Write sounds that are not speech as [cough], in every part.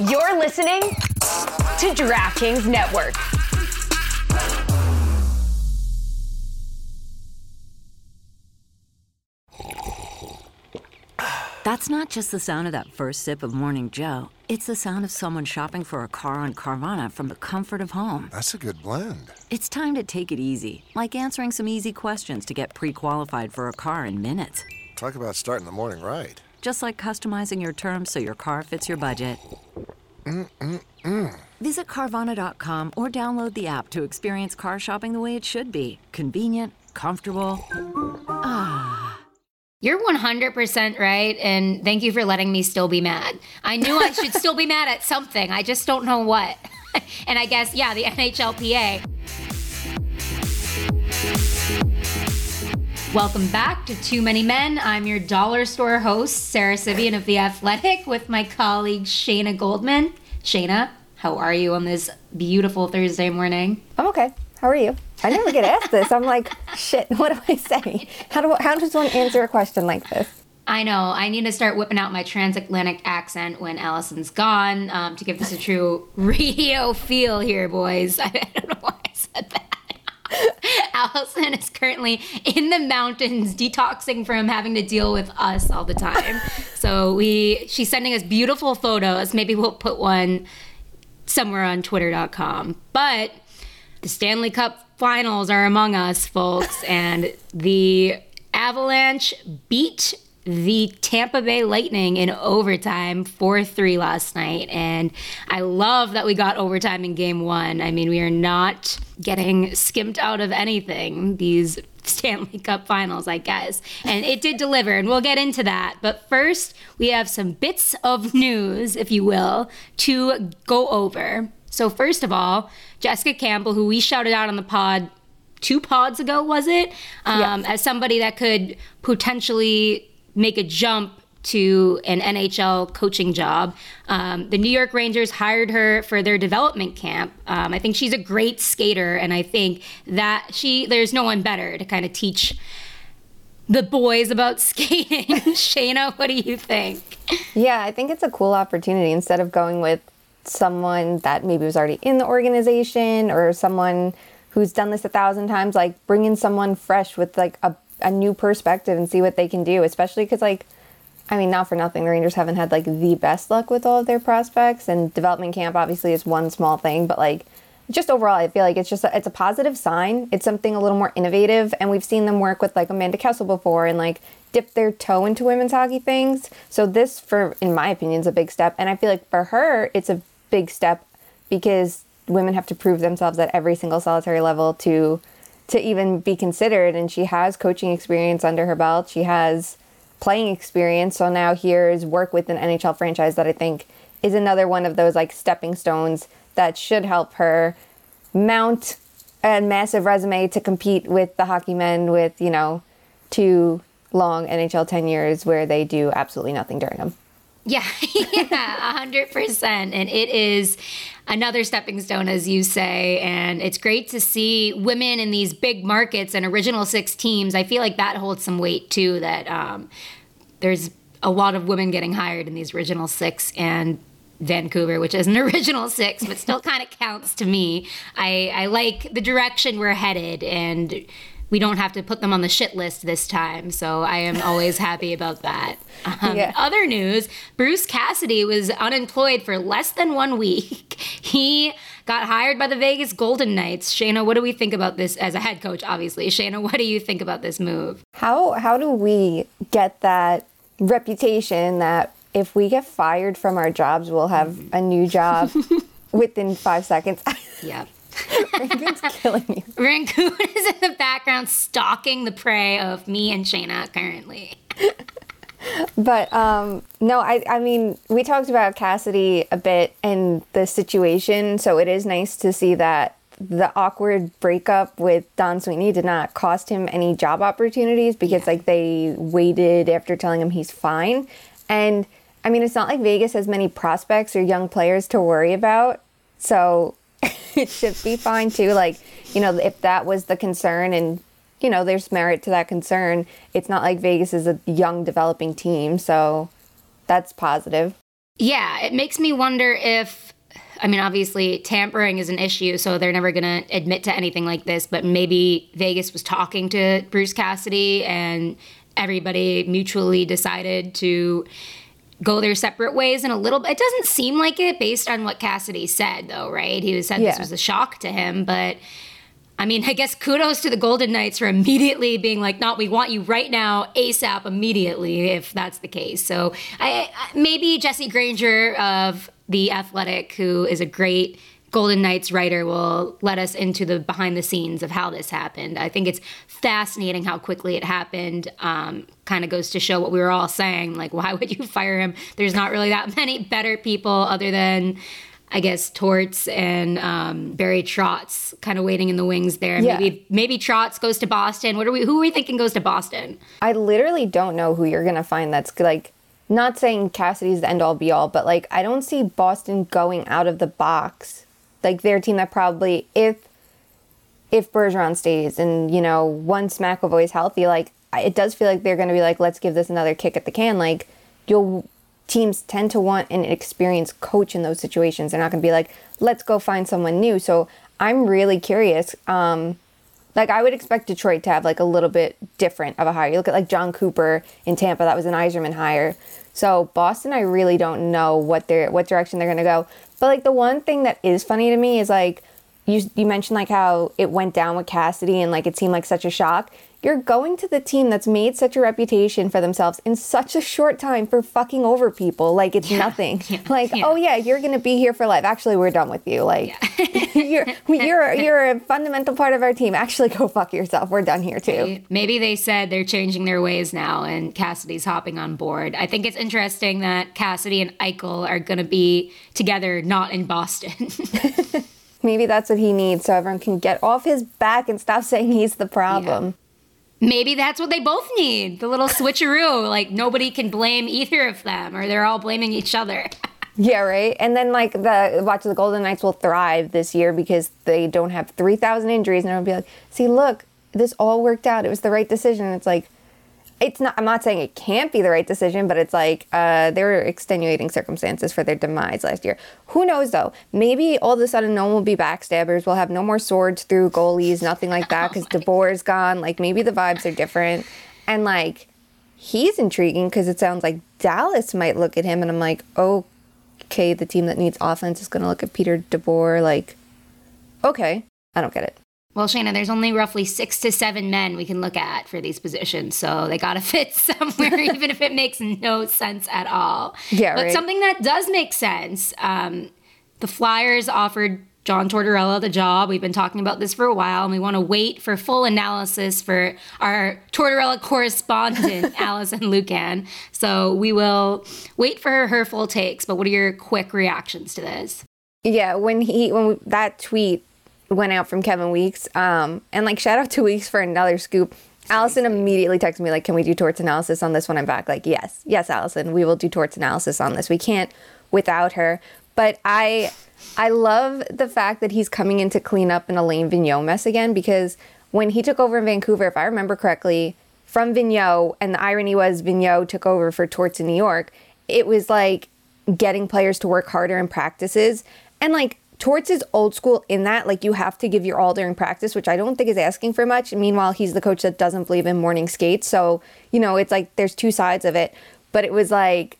You're listening to DraftKings Network. That's not just the sound of that first sip of Morning Joe. It's the sound of someone shopping for a car on Carvana from the comfort of home. That's a good blend. It's time to take it easy, like answering some easy questions to get pre qualified for a car in minutes. Talk about starting the morning right. Just like customizing your terms so your car fits your budget. Mm-mm-mm. Visit Carvana.com or download the app to experience car shopping the way it should be convenient, comfortable. Ah. You're 100% right, and thank you for letting me still be mad. I knew I should still be mad at something, I just don't know what. [laughs] and I guess, yeah, the NHLPA. Welcome back to Too Many Men. I'm your dollar store host, Sara Civian of The Athletic, with my colleague Shayna Goldman. Shayna, how are you on this beautiful Thursday morning? I'm okay. How are you? I never get asked this. I'm like, shit, what do I say? How do how does one answer a question like this? I know. I need to start whipping out my transatlantic accent when Alison's gone um, to give this a true [laughs] radio feel here, boys. I, [laughs] I don't know why I said that. [laughs] Alison is currently in the mountains detoxing from having to deal with us all the time. [laughs] so we she's sending us beautiful photos. Maybe we'll put one somewhere on twitter.com. But the Stanley Cup finals are among us, folks, and the Avalanche beat the Tampa Bay Lightning in overtime 4 3 last night. And I love that we got overtime in game one. I mean, we are not getting skimped out of anything these Stanley Cup finals, I guess. And it did deliver, and we'll get into that. But first, we have some bits of news, if you will, to go over. So, first of all, Jessica Campbell, who we shouted out on the pod two pods ago, was it? Um, yes. As somebody that could potentially make a jump to an NHL coaching job. Um, the New York Rangers hired her for their development camp. Um, I think she's a great skater, and I think that she there's no one better to kind of teach the boys about [laughs] skating. [laughs] Shayna, what do you think? Yeah, I think it's a cool opportunity instead of going with someone that maybe was already in the organization or someone who's done this a thousand times like bring in someone fresh with like a, a new perspective and see what they can do especially because like i mean not for nothing the rangers haven't had like the best luck with all of their prospects and development camp obviously is one small thing but like just overall i feel like it's just a, it's a positive sign. It's something a little more innovative and we've seen them work with like amanda kessel before and like dip their toe into women's hockey things. So this for in my opinion is a big step and i feel like for her it's a big step because women have to prove themselves at every single solitary level to to even be considered and she has coaching experience under her belt. She has playing experience. So now here's work with an NHL franchise that I think is another one of those like stepping stones that should help her mount a massive resume to compete with the hockey men with you know two long NHL tenures where they do absolutely nothing during them yeah, [laughs] yeah, hundred percent. And it is another stepping stone, as you say. And it's great to see women in these big markets and original six teams. I feel like that holds some weight too. That um, there's a lot of women getting hired in these original six and Vancouver, which is an [laughs] original six, but still kind of counts to me. I, I like the direction we're headed and we don't have to put them on the shit list this time. So I am always happy about that. [laughs] Um, yeah. Other news Bruce Cassidy was unemployed for less than one week. [laughs] he got hired by the Vegas Golden Knights. Shayna, what do we think about this as a head coach, obviously? Shayna, what do you think about this move? How, how do we get that reputation that if we get fired from our jobs, we'll have a new job [laughs] within five seconds? yeah. Rangoon's killing me. Rangoon is in the background stalking the prey of me and Shayna currently. but um, no, I, I mean, we talked about Cassidy a bit and the situation, so it is nice to see that the awkward breakup with Don Sweeney did not cost him any job opportunities because yeah. like they waited after telling him he's fine. And I mean, it's not like Vegas has many prospects or young players to worry about. So [laughs] it should be fine too. Like, you know, if that was the concern and, you know, there's merit to that concern, it's not like Vegas is a young developing team. So that's positive. Yeah, it makes me wonder if I mean, obviously, tampering is an issue, so they're never going to admit to anything like this. But maybe Vegas was talking to Bruce Cassidy and everybody mutually decided to go their separate ways in a little bit. It doesn't seem like it based on what Cassidy said, though, right? He was said Yeah. this was a shock to him, but. I mean, [laughs] I guess kudos to the Golden Knights for immediately being like, "Not, we want you right now, ASAP, immediately." If that's the case, so I, I maybe Jesse Granger of the Athletic, who is a great Golden Knights writer, will let us into the behind the scenes of how this happened. I think it's fascinating how quickly it happened. Um, kind of goes to show what we were all saying, like, why would you fire him? There's not really that many better people other than. I guess Torts and um, Barry Trotz kind of waiting in the wings there. Yeah. Maybe maybe Trotz goes to Boston. What are we? Who are we thinking goes to Boston? I literally don't know who you're gonna find that's like not saying Cassidy's the end all be all, but like I don't see Boston going out of the box. Like their team that probably if if Bergeron stays and you know once McAvoy's healthy, like it does feel like they're gonna be like let's give this another kick at the can. Like you'll teams tend to want an experienced coach in those situations. They're not gonna be like let's go find someone new. So I'm really curious. Um, like I would expect Detroit to have like a little bit different of a hire. You look at like Jon Cooper in Tampa, that was an Yzerman hire. So Boston, I really don't know what they're what direction they're gonna go. But like the one thing that is funny to me is like you you mentioned like how it went down with Cassidy and like it seemed like such a shock. You're going to the team that's made such a reputation for themselves in such a short time for fucking over people. Like it's nothing. [laughs] like, yeah. oh yeah, you're gonna be here for life. Actually, we're done with you. Like [laughs] you're [laughs] you're you're a fundamental part of our team. Actually, go fuck yourself. We're done here too. Maybe they said they're changing their ways now and Cassidy's hopping on board. I think it's interesting that Cassidy and Eichel are going to be together, not in Boston. Maybe that's what he needs, so everyone can get off his back and stop saying he's the problem. Maybe that's what they both need the little switcheroo. Like nobody can blame either of them, or they're all blaming each other. [laughs] Yeah, right. And then like the watch the Golden Knights will thrive this year because they don't have three thousand injuries, and will be like, "See, look, this all worked out. It was the right decision." It's like, it's not. I'm not saying it can't be the right decision, but it's like uh, there were extenuating circumstances for their demise last year. Who knows though? Maybe all of a sudden no one will be backstabbers. We'll have no more swords through goalies, nothing like that, because DeBoer's gone. Like maybe the vibes are different, and like he's intriguing because it sounds like Dallas might look at him, and I'm like, oh, okay, the team that needs offense is going to look at Peter DeBoer. Like, okay, I don't get it. Well, Shayna, there's only roughly six to seven men we can look at for these positions, so they got to [laughs] fit somewhere, [laughs] even if it makes no sense at all. Yeah, but right. something that does make sense. Um, the Flyers offered John Tortorella the job. We've been talking about this for a while, and we want to wait for full analysis for our Tortorella correspondent, [laughs] Alison Lukan. So we will wait for her, her full takes. But what are your quick reactions to this? Yeah, when he when we, that tweet went out from Kevin Weeks, um, and like shout out to Weeks for another scoop. Alison immediately texted me like, "Can we do torts analysis on this one?" I'm back like, "Yes, yes, Alison, we will do torts analysis on this. We can't without her." But I, I love the fact that he's coming in to clean up an Alain Vigneault mess again because when he took over in Vancouver, if I remember correctly, from Vigneault, and the irony was Vigneault took over for torts in New York. It was like getting players to work harder in practices. And like Torts is old school in that like you have to give your all during practice, which I don't think is asking for much. Meanwhile, he's the coach that doesn't believe in morning skates. So, you know, it's like there's two sides of it. But it was like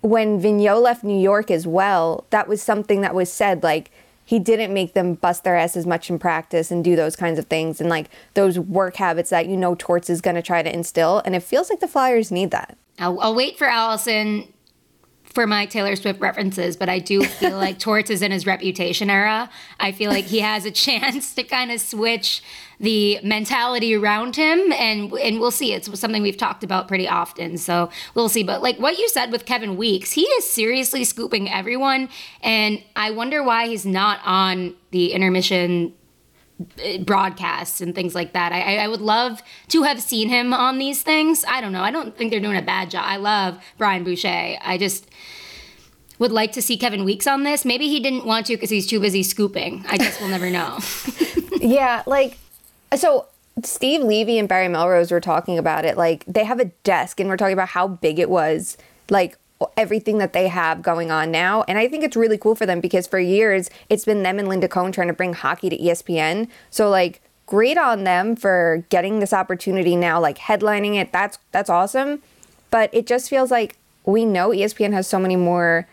when Vigneault left New York as well, that was something that was said like he didn't make them bust their ass as much in practice and do those kinds of things and like those work habits that you know Torts is going to try to instill. And it feels like the Flyers need that. I'll, I'll wait for Alison for my Taylor Swift references, but I do feel [laughs] like Torts is in his reputation era. I feel like he has a chance to kind of switch the mentality around him, and and we'll see. It's something we've talked about pretty often, so we'll see. But like what you said with Kevin Weeks, he is seriously scooping everyone, and I wonder why he's not on the intermission broadcasts and things like that. I, I would love to have seen him on these things. I don't know. I don't think they're doing a bad job. I love Brian Boucher. I just would like to see Kevin Weeks on this. Maybe he didn't want to because he's too busy scooping. I guess we'll never know. [laughs] Yeah, like so Steve Levy and Barry Melrose were talking about it. Like they have a desk and we're talking about how big it was, like everything that they have going on now. And I think it's really cool for them because for years it's been them and Linda Cohn trying to bring hockey to ESPN. So like great on them for getting this opportunity now, like headlining it. That's that's awesome. But it just feels like we know ESPN has so many more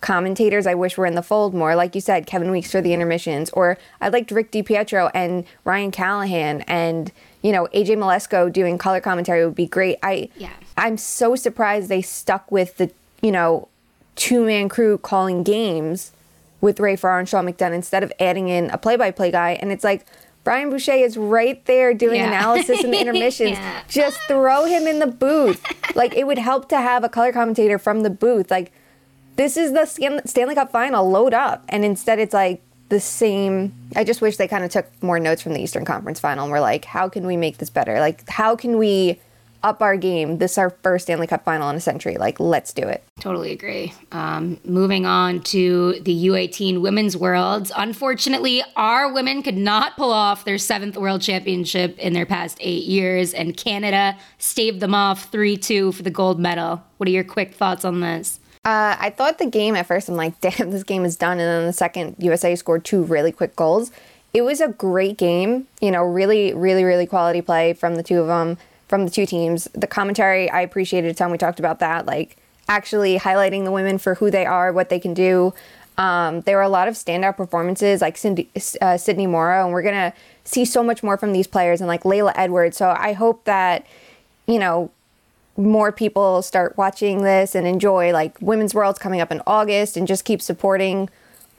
commentators I wish were in the fold more. Like you said, Kevin Weeks for the intermissions, or I liked Rick DiPietro and Ryan Callahan and you know AJ Mleczko doing color commentary would be great. I Yeah. I'm so surprised they stuck with the you know two man crew calling games with Ray Ferraro and Sean McDonough instead of adding in a play by play guy. And it's like Brian Boucher is right there doing Yeah. analysis in the [laughs] intermissions. Yeah. Just throw him in the booth. like it would help to have a color commentator from the booth. Like this is the Stan- Stanley Cup final, load up. And instead it's like the same. I just wish they kind of took more notes from the Eastern Conference final and were like, how can we make this better? Like, how can we up our game? This is our first Stanley Cup final in a century. Like, let's do it. Totally agree. Um, moving on to the U18 Women's Worlds. Unfortunately, our women could not pull off their seventh World Championship in their past eight years, and Canada staved them off 3 2 for the gold medal. What are your quick thoughts on this? Uh, I thought the game at first, I'm like, [laughs] damn, this game is done. And then the second, USA scored two really quick goals. It was a great game, you know, really, really, really quality play from the two of them, from the two teams. The commentary, I appreciated a ton. We talked about that, like actually highlighting the women for who they are, what they can do. Um, there were a lot of standout performances, like Cindy, uh, Sydney Morrow, and we're gonna see so much more from these players, and like Laila Edwards. So I hope that, you know, more people start watching this and enjoy like women's worlds coming up in August and just keep supporting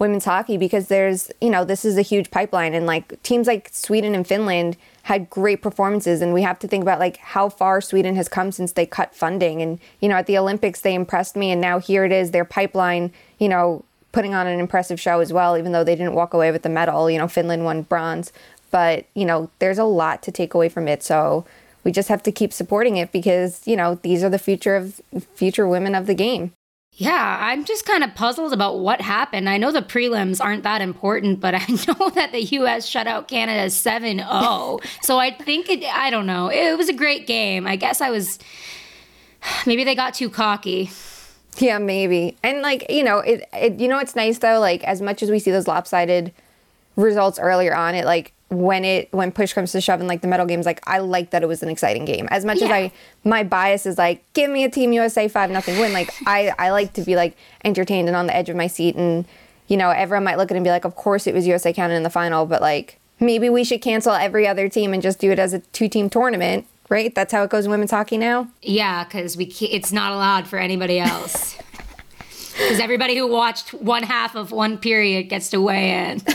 women's hockey because there's you know this is a huge pipeline. And like teams like Sweden and Finland had great performances. And we have to think about like how far Sweden has come since they cut funding. And you know at the Olympics they impressed me. And now here it is their pipeline you know putting on an impressive show as well even though they didn't walk away with the medal. You know Finland won bronze. But you know there's a lot to take away from it. So we just have to keep supporting it because you know these are the future of future women of the game Yeah, I'm just kind of puzzled about what happened. I know the prelims aren't that important, but [laughs] I know that the US shut out Canada 7 0. so I think it, I don't know. It was a great game. I guess I was, [sighs] maybe they got too cocky. yeah maybe and like you know it, it you know it's nice though like as much as we see those lopsided results earlier on it like when it when push comes to shove in like the medal games like i like that it was an exciting game as much as Yeah. i my bias is like give me a team usa 5 nothing win like i i like to be like entertained and on the edge of my seat and you know everyone might look at it and be like of course it was usa canada in the final but like maybe we should cancel every other team and just do it as a two team tournament right that's how it goes in women's hockey now Yeah, because we ca it's not allowed for anybody else. [laughs] Because everybody who watched one half of one period gets to weigh in. [laughs]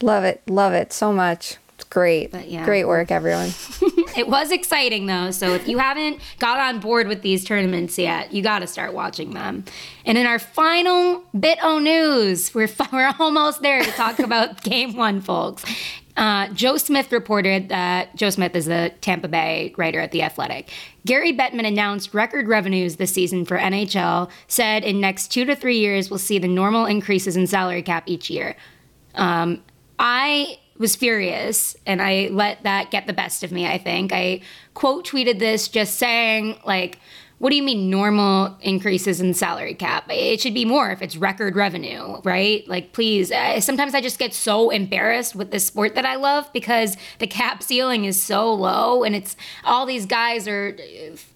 love it love it so much it's great But yeah. great work everyone [laughs] It was exciting though, so if you haven't got on board with these tournaments yet, you got to start watching them. And in our final bit o news, we're [laughs] we're almost there to talk [laughs] about Game One, folks. Uh, Joe Smith reported that Joe Smith is the Tampa Bay writer at the Athletic. Gary Bettman announced record revenues this season for NHL. Said in next two to three years we'll see the normal increases in salary cap each year. Um, I was furious and I let that get the best of me, I think. I quote tweeted this just saying, like, what do you mean normal increases in salary cap? It should be more if it's record revenue, right? Like, please. I, sometimes I just get so embarrassed with this sport that I love because the cap ceiling is so low and it's all these guys are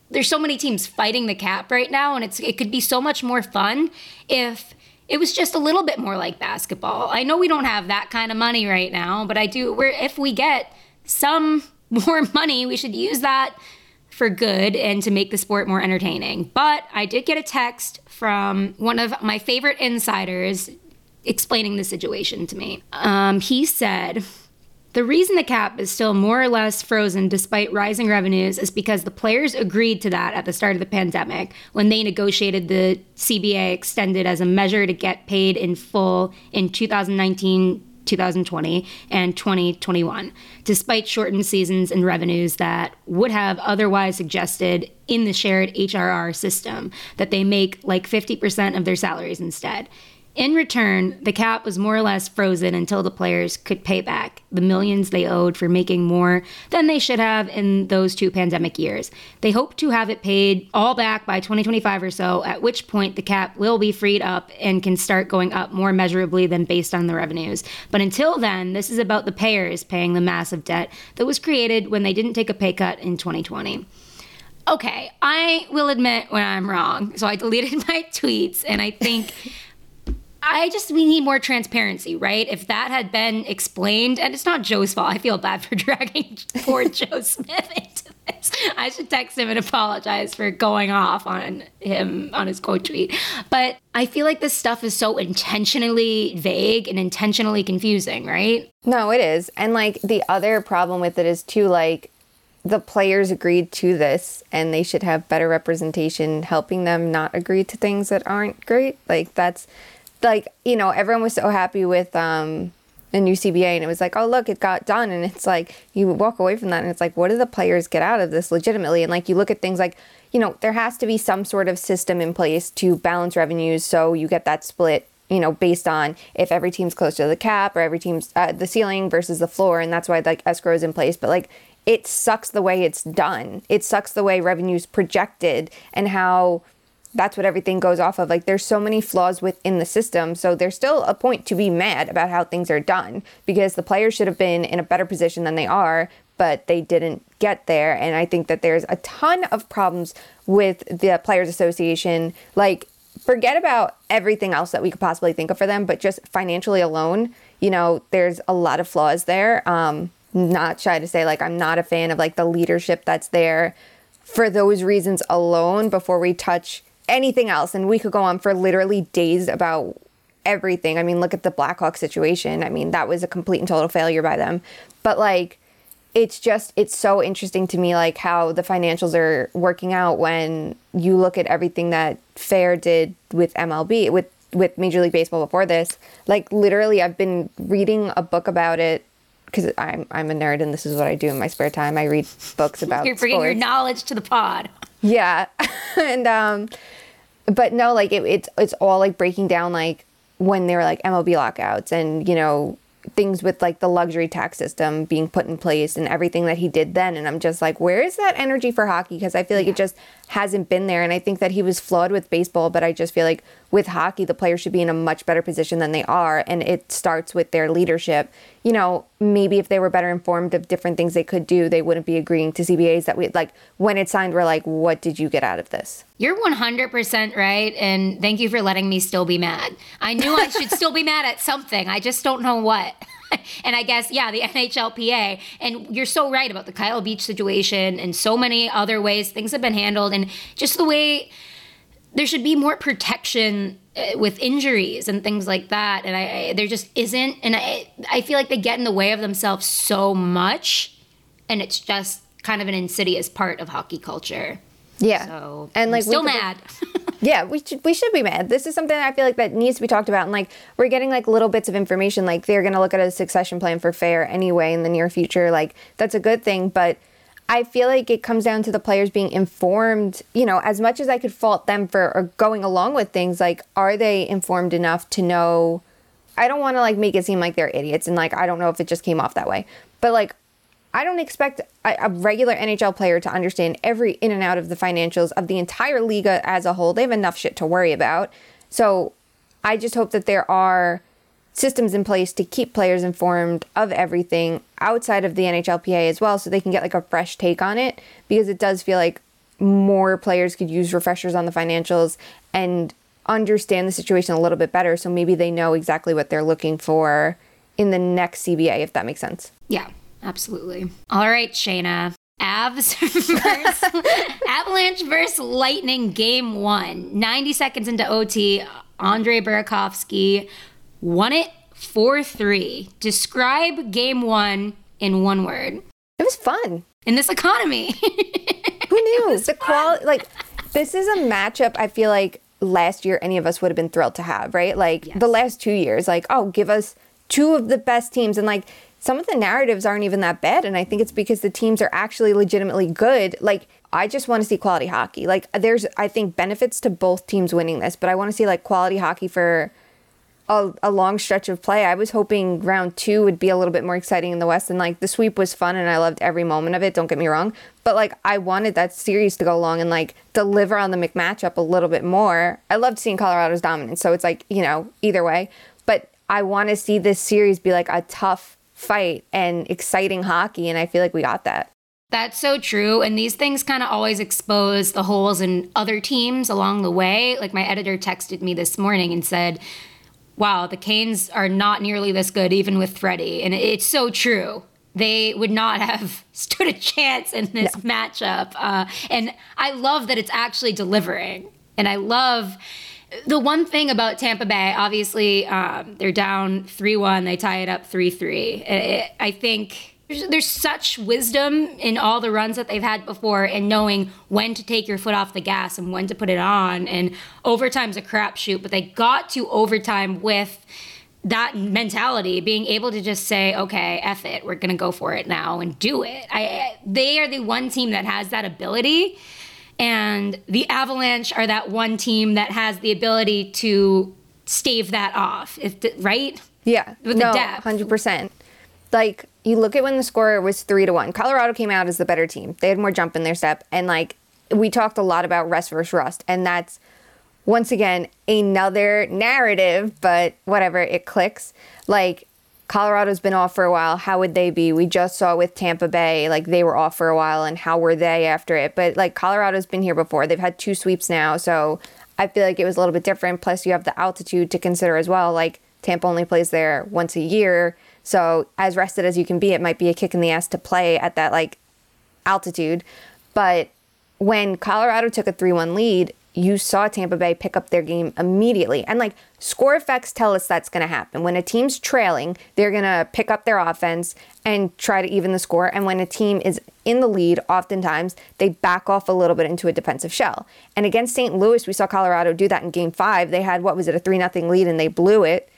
there's so many teams fighting the cap right now and it's it could be so much more fun if it was just a little bit more like basketball. I know we don't have that kind of money right now, but I do we're if we get some [laughs] more money, we should use that for good and to make the sport more entertaining. But I did get a text from one of my favorite insiders explaining the situation to me. Um, he said, the reason the cap is still more or less frozen despite rising revenues is because the players agreed to that at the start of the pandemic when they negotiated the CBA extended as a measure to get paid in full in 2019 2020 and 2021, despite shortened seasons and revenues that would have otherwise suggested in the shared HRR system that they make like 50% of their salaries instead. In return, the cap was more or less frozen until the players could pay back the millions they owed for making more than they should have in those two pandemic years. They hope to have it paid all back by 2025 or so, at which point the cap will be freed up and can start going up more measurably than based on the revenues. But until then, this is about the payers paying the massive debt that was created when they didn't take a pay cut in 2020 okay, I will admit when I'm wrong. So I deleted [laughs] my tweets, and I think I just we need more transparency, right? If that had been explained, and it's not Joe's fault. I feel bad for [laughs] dragging poor [laughs] Joe Smith into this. I should text him and apologize for going off on him on his quote tweet. But I feel like this stuff is so intentionally vague and intentionally confusing, right? No, it is. And like the other problem with it is too like the players agreed to this and they should have better representation helping them not agree to things that aren't great. Like that's like you know everyone was so happy with um a new CBA and it was like oh look it got done. And it's like you walk away from that and it's like what do the players get out of this legitimately? And like you look at things like you know there has to be some sort of system in place to balance revenues so you get that split you know based on if every team's close to the cap or every team's uh, the ceiling versus the floor and that's why like escrow is in place. But like it sucks the way it's done. It sucks the way revenues projected and how that's what everything goes off of. Like there's so many flaws within the system. So there's still a point to be mad about how things are done because the players should have been in a better position than they are, but they didn't get there. And I think that there's a ton of problems with the Players Association. Like forget about everything else that we could possibly think of for them, but just financially alone, you know, there's a lot of flaws there. Um, not shy to say like I'm not a fan of like the leadership that's there for those reasons alone before we touch anything else. And we could go on for literally days about everything. I mean, look at the Blackhawk situation. I mean, that was a complete and total failure by them. But like, it's just it's so interesting to me like how the financials are working out when you look at everything that Fehr did with MLB with with Major League Baseball before this. Like literally, I've been reading a book about it because I'm I'm a nerd and this is what I do in my spare time. I read books [laughs] about. You're bringing sports. your knowledge to the pod. Yeah, [laughs] and um, but no, like it, it's it's all like breaking down like when there were like MLB lockouts and you know things with like the luxury tax system being put in place and everything that he did then and I'm just like where is that energy for hockey because I feel like yeah. it just hasn't been there. And I think that he was flawed with baseball but I just feel like with hockey the players should be in a much better position than they are. And it starts with their leadership. You know maybe if they were better informed of different things they could do they wouldn't be agreeing to CBAs that we like when it signed we're like what did you get out of this? You're 100% right. And thank you for letting me still be mad. I knew I should still be mad at something. I just don't know what [laughs] and I guess, yeah, the [laughs] NHLPA. And you're so right about the Kyle Beach situation and so many other ways things have been handled. And just the way there should be more protection uh, with injuries and things like that. And I, I there just isn't. And I, I feel like they get in the way of themselves so much. And it's just kind of an insidious part of hockey culture. Yeah. So and like I'm still mad. [laughs] yeah, we should we should be mad. This is something I feel like that needs to be talked about. And like we're getting like little bits of information. Like they're gonna look at a succession plan for Fehr anyway in the near future. Like that's a good thing. But I feel like it comes down to the players being informed. You know, as much as I could fault them for uh, going along with things, like are they informed enough to know? I don't want to like make it seem like they're idiots and like I don't know if it just came off that way. But like I don't expect a, a, regular NHL player to understand every in and out of the financials of the entire league as a whole. They have enough shit to worry about. So I just hope that there are systems in place to keep players informed of everything outside of the NHLPA as well so they can get like a fresh take on it because it does feel like more players could use refreshers on the financials and understand the situation a little bit better so maybe they know exactly what they're looking for in the next CBA if that makes sense. Yeah. Absolutely. All right, Shayna. Avs [laughs] versus Avalanche versus Lightning game one. 90 seconds into OT, Andre Burakovsky won it 4 3. Describe game one in one word. It was fun. In this economy. [laughs] Who knew? The quality, like, this is a matchup I feel like last year any of us would have been thrilled to have, right? Like, yes. the last two years, like, oh, give us two of the best teams. And, like, some of the narratives aren't even that bad. And I think it's because the teams are actually legitimately good. Like, I just want to see quality hockey. Like, there's, I think, benefits to both teams winning this, but I want to see like quality hockey for a, a long stretch of play. I was hoping round two would be a little bit more exciting in the West. And like the sweep was fun and I loved every moment of it. Don't get me wrong. But like I wanted that series to go long and like deliver on the McMatchup a little bit more. I loved seeing Colorado's dominance. So it's like, you know, either way. But I want to see this series be like a tough fight and exciting hockey. And I feel like we got that. That's so true. And these things kind of always expose the holes in other teams along the way. Like my editor texted me this morning and said, wow, the Canes are not nearly this good, even with Freddie. And it's so true. They would not have [laughs] stood a chance in this no. matchup. Uh, and I love that it's actually delivering. And I love the one thing about Tampa Bay, obviously, um, they're down 3 1, they tie it up 3 3. I think there's, there's such wisdom in all the runs that they've had before and knowing when to take your foot off the gas and when to put it on. And overtime's a crapshoot, but they got to overtime with that mentality, being able to just say, okay, F it, we're going to go for it now and do it. I, they are the one team that has that ability. And the Avalanche are that one team that has the ability to stave that off, if right? Yeah, with no, the depth. 100%. Like, you look at when the score was three to one. Colorado came out as the better team. They had more jump in their step, and like we talked a lot about rest versus rust, and that's once again another narrative. But whatever, it clicks. Like Colorado's been off for a while. How would they be? We just saw with Tampa Bay, like they were off for a while, and how were they after it? But like Colorado's been here before. They've had two sweeps now, so I feel like it was a little bit different. Plus, you have the altitude to consider as well. Like Tampa only plays there once a year. So as rested as you can be, it might be a kick in the ass to play at that like altitude. But when Colorado took a 3 1 lead, you saw Tampa Bay pick up their game immediately. And like score effects tell us that's going to happen. When a team's trailing, they're going to pick up their offense and try to even the score. And when a team is in the lead, oftentimes they back off a little bit into a defensive shell. And against St. Louis, we saw Colorado do that in game five. They had, what was it, a 3 0 lead and they blew it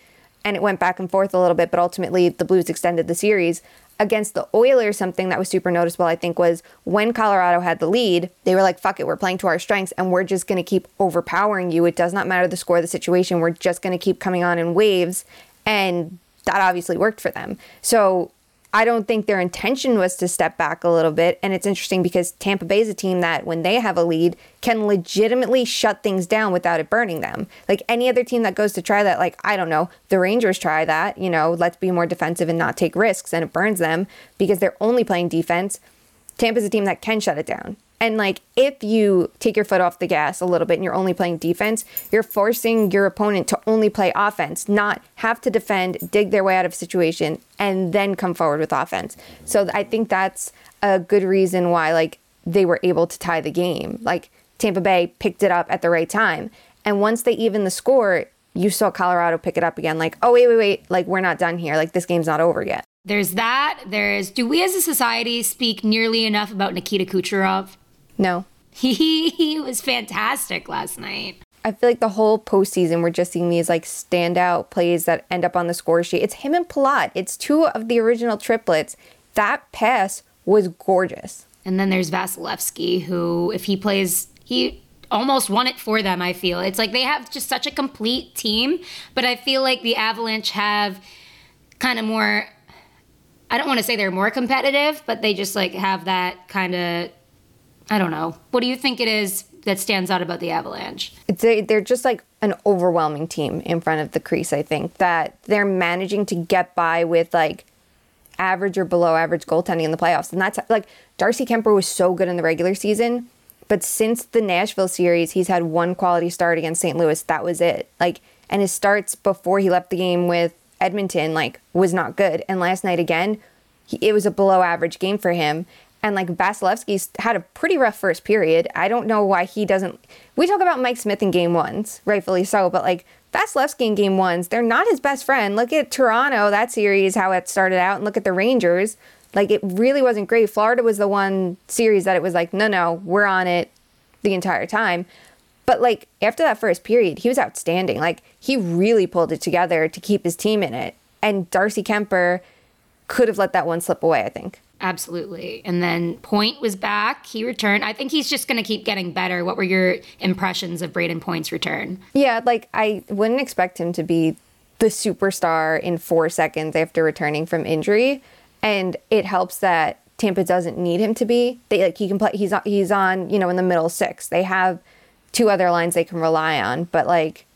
and it went back and forth a little bit, but ultimately the Blues extended the series. Against the Oilers, something that was super noticeable, I think, was when Colorado had the lead, they were like, fuck it, we're playing to our strengths and we're just going to keep overpowering you. It does not matter the score of the situation. We're just going to keep coming on in waves. And that obviously worked for them. So I don't think their intention was to step back a little bit. And it's interesting because Tampa Bay is a team that, when they have a lead, can legitimately shut things down without it burning them. Like any other team that goes to try that, like, I don't know, the Rangers try that, you know, let's be more defensive and not take risks, and it burns them because they're only playing defense. Tampa's a team that can shut it down. And like if you take your foot off the gas a little bit and you're only playing defense, you're forcing your opponent to only play offense, not have to defend, dig their way out of situation and then come forward with offense. So I think that's a good reason why like they were able to tie the game. Like Tampa Bay picked it up at the right time. And once they even the score, you saw Colorado pick it up again like, "Oh, wait, wait, wait, like we're not done here. Like this game's not over yet." There's that. There's do we as a society speak nearly enough about Nikita Kucherov? No. [laughs] He, was fantastic last night. I feel like the whole postseason, we're just seeing these like standout plays that end up on the score sheet. It's him and Palat. It's two of the original triplets. That pass was gorgeous. And then there's Vasilevskiy, who, if he plays, he almost won it for them, I feel. It's like they have just such a complete team, but I feel like the Avalanche have kind of more I don't want to say they're more competitive, but they just like have that kind of I don't know. What do you think it is that stands out about the Avalanche? A, they're just like an overwhelming team in front of the crease. I think that they're managing to get by with like average or below average goaltending in the playoffs, and that's like Darcy Kuemper was so good in the regular season, but since the Nashville series, he's had one quality start against St. Louis. That was it. Like, and his starts before he left the game with Edmonton like was not good, and last night again. He, it was a below average game for him. And like Vasilevskiy's had a pretty rough first period. I don't know why he doesn't. We talk about Mike Smith in game ones, rightfully so, but like Vasilevsky in game ones, they're not his best friend. Look at Toronto, that series, how it started out, and look at the Rangers. Like it really wasn't great. Florida was the one series that it was like, no, no, we're on it the entire time. But like after that first period, he was outstanding. Like he really pulled it together to keep his team in it. And Darcy Kuemper could have let that one slip away, I think. Absolutely. And then Point was back. He returned. I think he's just going to keep getting better. What were your impressions of Brayden Point's return? Yeah, like I wouldn't expect him to be the superstar in four seconds after returning from injury, and it helps that Tampa doesn't need him to be. They like he can play. He's on, he's on you know in the middle six. They have two other lines they can rely on, but like,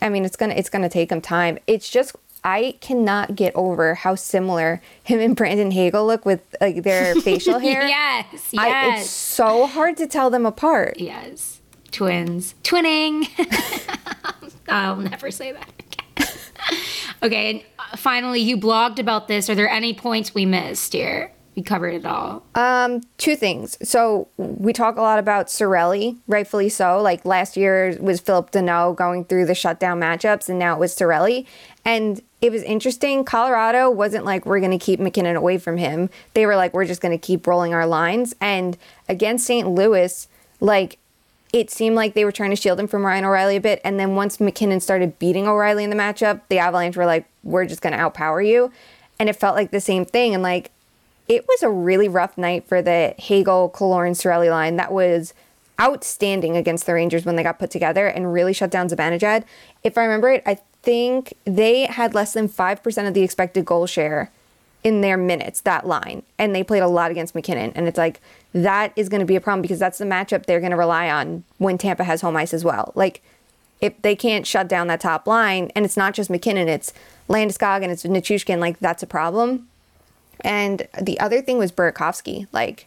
I mean, it's gonna it's gonna take him time. It's just I cannot get over how similar him and Brandon Hagel look with like their [laughs] facial hair. yes, yes. I, it's so hard to tell them apart. yes. Twins. Twinning. [laughs] I'll never say that again. [laughs] okay, and uh, finally, you blogged about this. Are there any points we missed here? We covered it all. Um, two things. So we talk a lot about Cirelli, rightfully so. Like last year was Phillip Danault going through the shutdown matchups, and now it was Cirelli. And it was interesting. Colorado wasn't like we're going to keep MacKinnon away from him. They were like we're just going to keep rolling our lines. And against St. Louis, like it seemed like they were trying to shield him from Ryan O'Reilly a bit. And then once MacKinnon started beating O'Reilly in the matchup, the Avalanche were like, we're just going to outpower you. And it felt like the same thing. And like, it was a really rough night for the Hagel, Killorn, Cirelli line. That was outstanding against the Rangers when they got put together and really shut down Zibanejad. If I remember it, I think they had less than 5% of the expected goal share in their minutes, that line. And they played a lot against MacKinnon. And it's like, that is going to be a problem because that's the matchup they're going to rely on when Tampa has home ice as well. Like, if they can't shut down that top line, and it's not just MacKinnon, it's Landeskog and it's Nichushkin, like, that's a problem. And the other thing was Burakovsky. Like,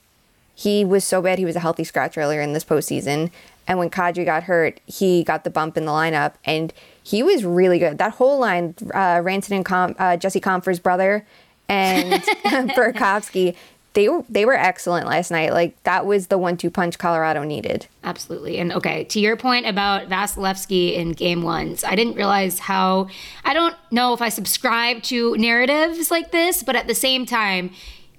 he was so bad, he was a healthy scratch earlier in this postseason. And when Kadri got hurt, he got the bump in the lineup, and he was really good. That whole line, uh, Ranson and Com- uh, Jesse Compher's brother, and [laughs] [laughs] Burakovsky, they were they were excellent last night. Like that was the one-two punch Colorado needed. Absolutely. And okay, to your point about Vasilevsky in game ones, I didn't realize how I don't know if I subscribe to narratives like this, but at the same time,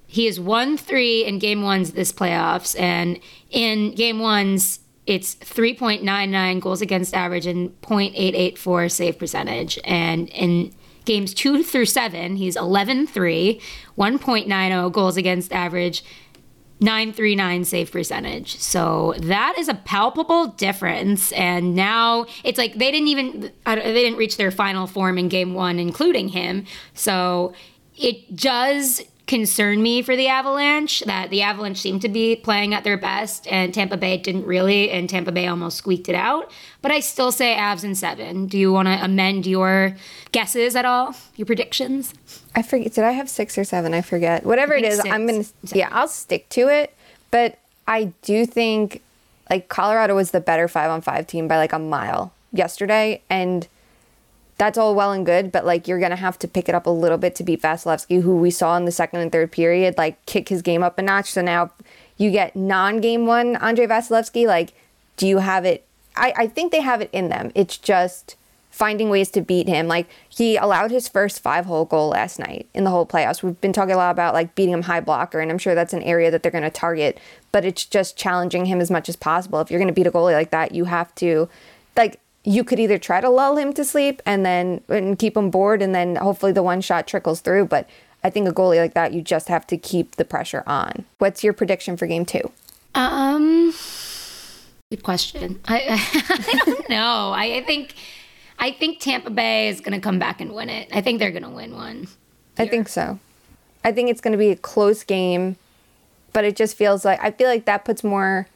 he has won three in game ones this playoffs, and in game ones, it's 3.99 goals against average and 0.884 save percentage. And in games two through seven, he's 11 3, 1.90 goals against average, 939 save percentage. So that is a palpable difference. And now it's like they didn't even they didn't reach their final form in game one, including him. So it does concern me for the Avalanche that the Avalanche seemed to be playing at their best and Tampa Bay didn't really, and Tampa Bay almost squeaked it out. But I still say Avs in seven. Do you want to amend your guesses at all? Your predictions? I forget. Did I have six or seven? I forget. Whatever I it is, six. I'm gonna. Yeah, I'll stick to it. But I do think like Colorado was the better five on five team by like a mile yesterday, and that's all well and good. But like you're gonna have to pick it up a little bit to beat Vasilevsky, who we saw in the second and third period like kick his game up a notch. So now you get non-game one Andre Vasilevsky. Like, do you have it? I I think they have it in them. It's just finding ways to beat him. Like he allowed his first five hole goal last night in the whole playoffs. We've been talking a lot about like beating him high blocker, and I'm sure that's an area that they're going to target. But it's just challenging him as much as possible. If you're going to beat a goalie like that, you have to, like, you could either try to lull him to sleep and then and keep him bored, and then hopefully the one shot trickles through. But I think a goalie like that, you just have to keep the pressure on. What's your prediction for game two? Um, good question. I, [laughs] I don't know. I, I think I think Tampa Bay is going to come back and win it. I think they're going to win one. I think so. I think it's going to be a close game, but it just feels like I feel like that puts more.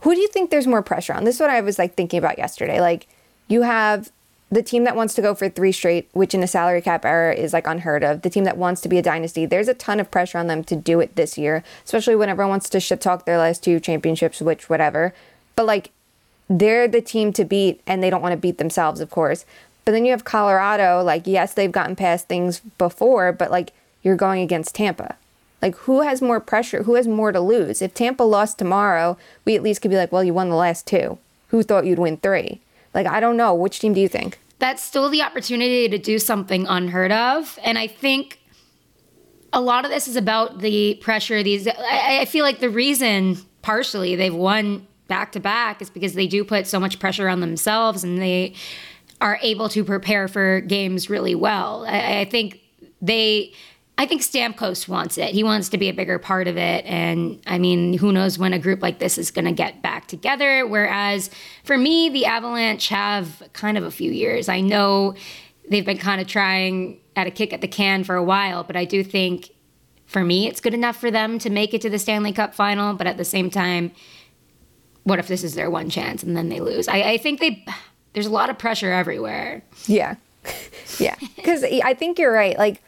Who do you think there's more pressure on? This is what I was like thinking about yesterday. Like you have the team that wants to go for three straight, which in a salary cap era is like unheard of. The team that wants to be a dynasty, there's a ton of pressure on them to do it this year, especially when everyone wants to shit talk their last two championships, which whatever. But like they're the team to beat and they don't want to beat themselves, of course. But then you have Colorado, like, yes, they've gotten past things before, but like you're going against Tampa. Like, who has more pressure? Who has more to lose? If Tampa lost tomorrow, we at least could be like, well, you won the last two. Who thought you'd win three? Like, I don't know. Which team do you think? That's still the opportunity to do something unheard of, and I think a lot of this is about the pressure. These I, I feel like the reason partially they've won back to back is because they do put so much pressure on themselves and they are able to prepare for games really well. I, I think they. I think Stamkos wants it. He wants to be a bigger part of it. And I mean, who knows when a group like this is going to get back together. Whereas for me, the Avalanche have kind of a few years. I know they've been kind of trying at a kick at the can for a while, but I do think for me it's good enough for them to make it to the Stanley Cup final. But at the same time, what if this is their one chance and then they lose? I, I think they there's a lot of pressure everywhere. Yeah. [laughs] yeah. Because I think you're right. Like,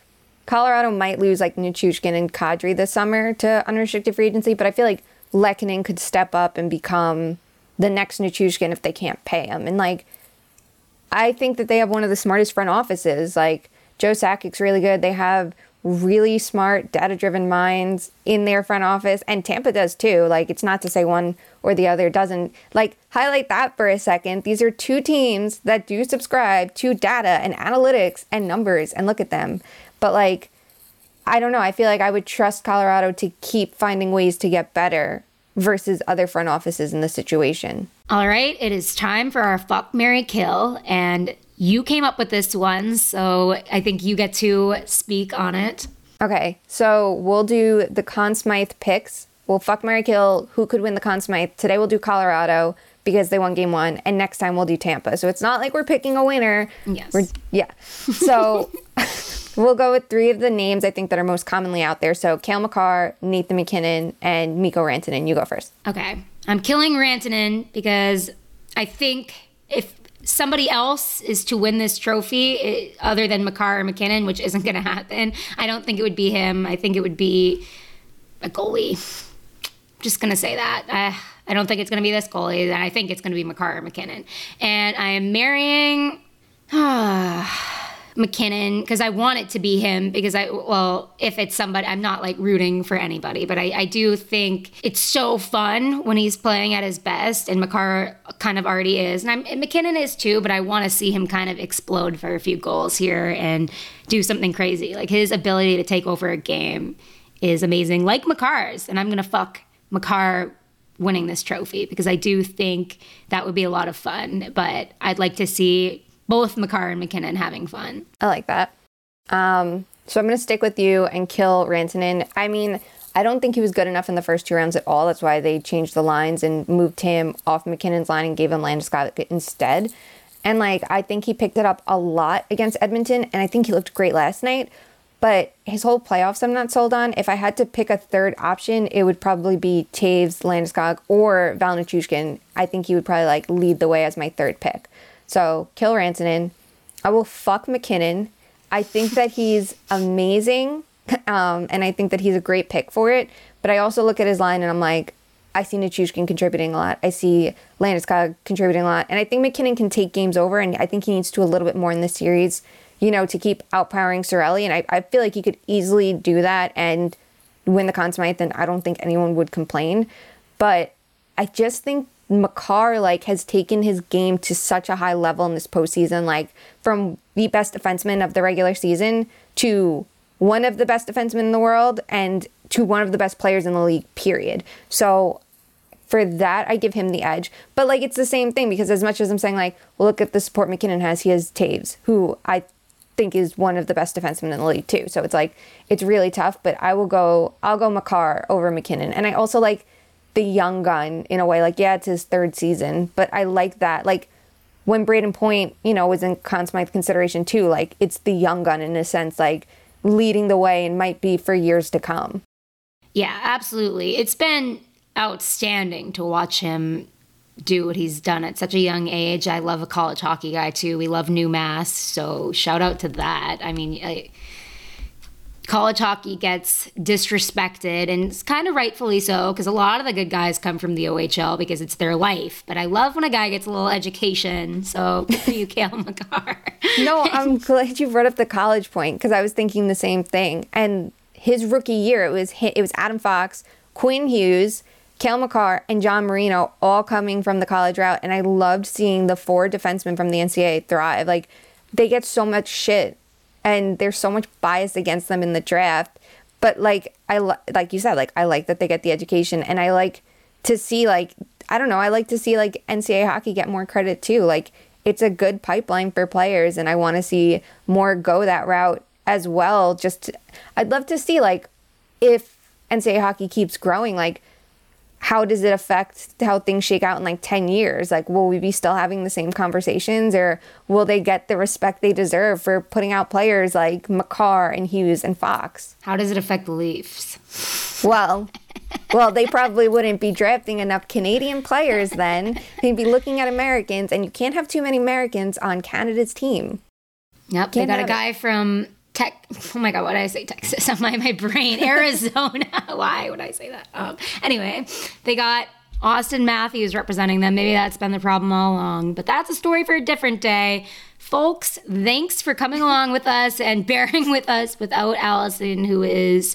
Colorado might lose like Nichushkin and Kadri this summer to unrestricted free agency, but I feel like Lehkonen could step up and become the next Nichushkin if they can't pay him. And like, I think that they have one of the smartest front offices. Like, Joe Sakic's really good. They have really smart, data driven minds in their front office, and Tampa does too. Like, it's not to say one or the other doesn't. Like, highlight that for a second. These are two teams that do subscribe to data and analytics and numbers and look at them. But, like, I don't know. I feel like I would trust Colorado to keep finding ways to get better versus other front offices in the situation. All right, it is time for our fuck Mary Kill. And you came up with this one, so I think you get to speak on it. Okay, so we'll do the Conn Smythe picks. We'll fuck Mary Kill who could win the Conn Smythe. Today we'll do Colorado because they won game one, and next time we'll do Tampa. So it's not like we're picking a winner. Yes. We're, yeah. So [laughs] we'll go with three of the names I think that are most commonly out there. So Cale Makar, Nathan MacKinnon, and Mikko Rantanen. You go first. Okay. I'm killing Rantanen because I think if somebody else is to win this trophy it, other than Makar or MacKinnon, which isn't going to happen, I don't think it would be him. I think it would be a goalie. Just going to say that. I, I don't think it's going to be this goalie. I think it's going to be Makar or MacKinnon. And I am marrying. [sighs] MacKinnon because I want it to be him because I well if it's somebody I'm not like rooting for anybody but I, I do think it's so fun when he's playing at his best and Makar kind of already is. And, and MacKinnon is too but I want to see him kind of explode for a few goals here and do something crazy. Like his ability to take over a game is amazing like Makar's and I'm gonna fuck Makar winning this trophy because I do think that would be a lot of fun but I'd like to see both Makar and MacKinnon having fun. I like that. Um, so I'm going to stick with you and kill Rantanen. I mean, I don't think he was good enough in the first two rounds at all. That's why they changed the lines and moved him off MacKinnon's line and gave him Landeskog instead. And like, I think he picked it up a lot against Edmonton, and I think he looked great last night. But his whole playoffs, I'm not sold on. If I had to pick a third option, it would probably be Toews, Landeskog, or Val Nichushkin. I think he would probably like lead the way as my third pick. So kill Rantanen. I will fuck MacKinnon. I think that he's amazing, [laughs] um, and I think that he's a great pick for it. But I also look at his line and I'm like, I see Nichushkin contributing a lot. I see Landeskog contributing a lot, and I think MacKinnon can take games over, and I think he needs to a little bit more in this series, you know, to keep outpowering Cirelli. And I, I feel like he could easily do that and win the Conn Smythe, and I don't think anyone would complain. But I just think Makar like has taken his game to such a high level in this postseason, like from the best defenseman of the regular season to one of the best defensemen in the world and to one of the best players in the league, period. So for that, I give him the edge. But like it's the same thing because as much as I'm saying like, look at the support MacKinnon has, he has Toews, who I think is one of the best defensemen in the league too. So it's like it's really tough, but I will go I'll go Makar over MacKinnon, And I also like the young gun in a way. Like, yeah, it's his third season, but I like that. Like when Brayden Point, you know, was in Conn Smythe consideration too, like it's the young gun in a sense, like leading the way and might be for years to come. Yeah, absolutely. It's been outstanding to watch him do what he's done at such a young age. I love a college hockey guy too. We love UMass, so shout out to that. I mean, I, college hockey gets disrespected and it's kind of rightfully so because a lot of the good guys come from the OHL because it's their life. But I love when a guy gets a little education. So you, [laughs] Cale Makar. no, I'm [laughs] glad you brought up the college point because I was thinking the same thing. And his rookie year, it was it was Adam Fox, Quinn Hughes, Cale Makar, and John Marino all coming from the college route. And I loved seeing the four defensemen from the NCAA thrive. Like they get so much shit and there's so much bias against them in the draft. But like I like you said, like I like that they get the education, and I like to see like I don't know, I like to see like NCAA hockey get more credit too. Like it's a good pipeline for players, and I want to see more go that route as well. Just I'd love to see like if NCAA hockey keeps growing, like how does it affect how things shake out in like 10 years? Like, will we be still having the same conversations or will they get the respect they deserve for putting out players like Makar and Hughes and Fox? How does it affect the Leafs? Well, [laughs] well, they probably wouldn't be drafting enough Canadian players then. They'd be looking at Americans, and you can't have too many Americans on Canada's team. Yep, they Can't got a have it. guy from Tech. Oh my God, what did I say? Texas [laughs] on my, my brain. [laughs] Arizona. [laughs] Why would I say that? Um, anyway, they got Auston Matthews representing them. Maybe that's been the problem all along, but that's a story for a different day. Folks, thanks for coming along with us and bearing with us without Alison, who is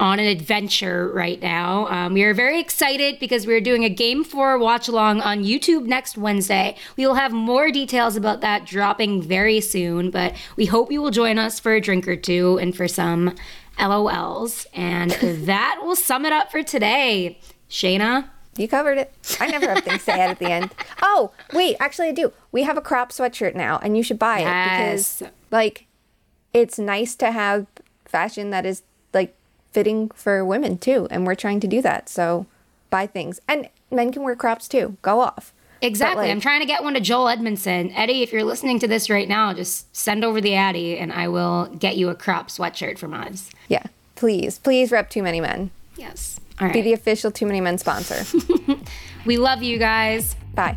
on an adventure right now. Um, we are very excited because we're doing a Game 4 watch along on YouTube next Wednesday. We will have more details about that dropping very soon, but we hope you will join us for a drink or two and for some LOLs. And [laughs] that will sum it up for today. Shayna? You covered it. I never have things to add at the end. [laughs] Oh, wait, actually, I do. We have a crop sweatshirt now, and you should buy it Yes. because, like, it's nice to have fashion that is fitting for women too, and we're trying to do that. So, buy things, and men can wear crops too. Go off. Exactly. like- I'm trying to get one to Joel Edmundson. Eddie, if you're listening to this right now, just send over the Addy and I will get you a crop sweatshirt from us. Yeah, please, please rep Too Many Men. Yes. All Be the official Too Many Men sponsor. [laughs] We love you guys. Bye.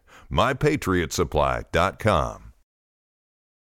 mypatriotsupply.com.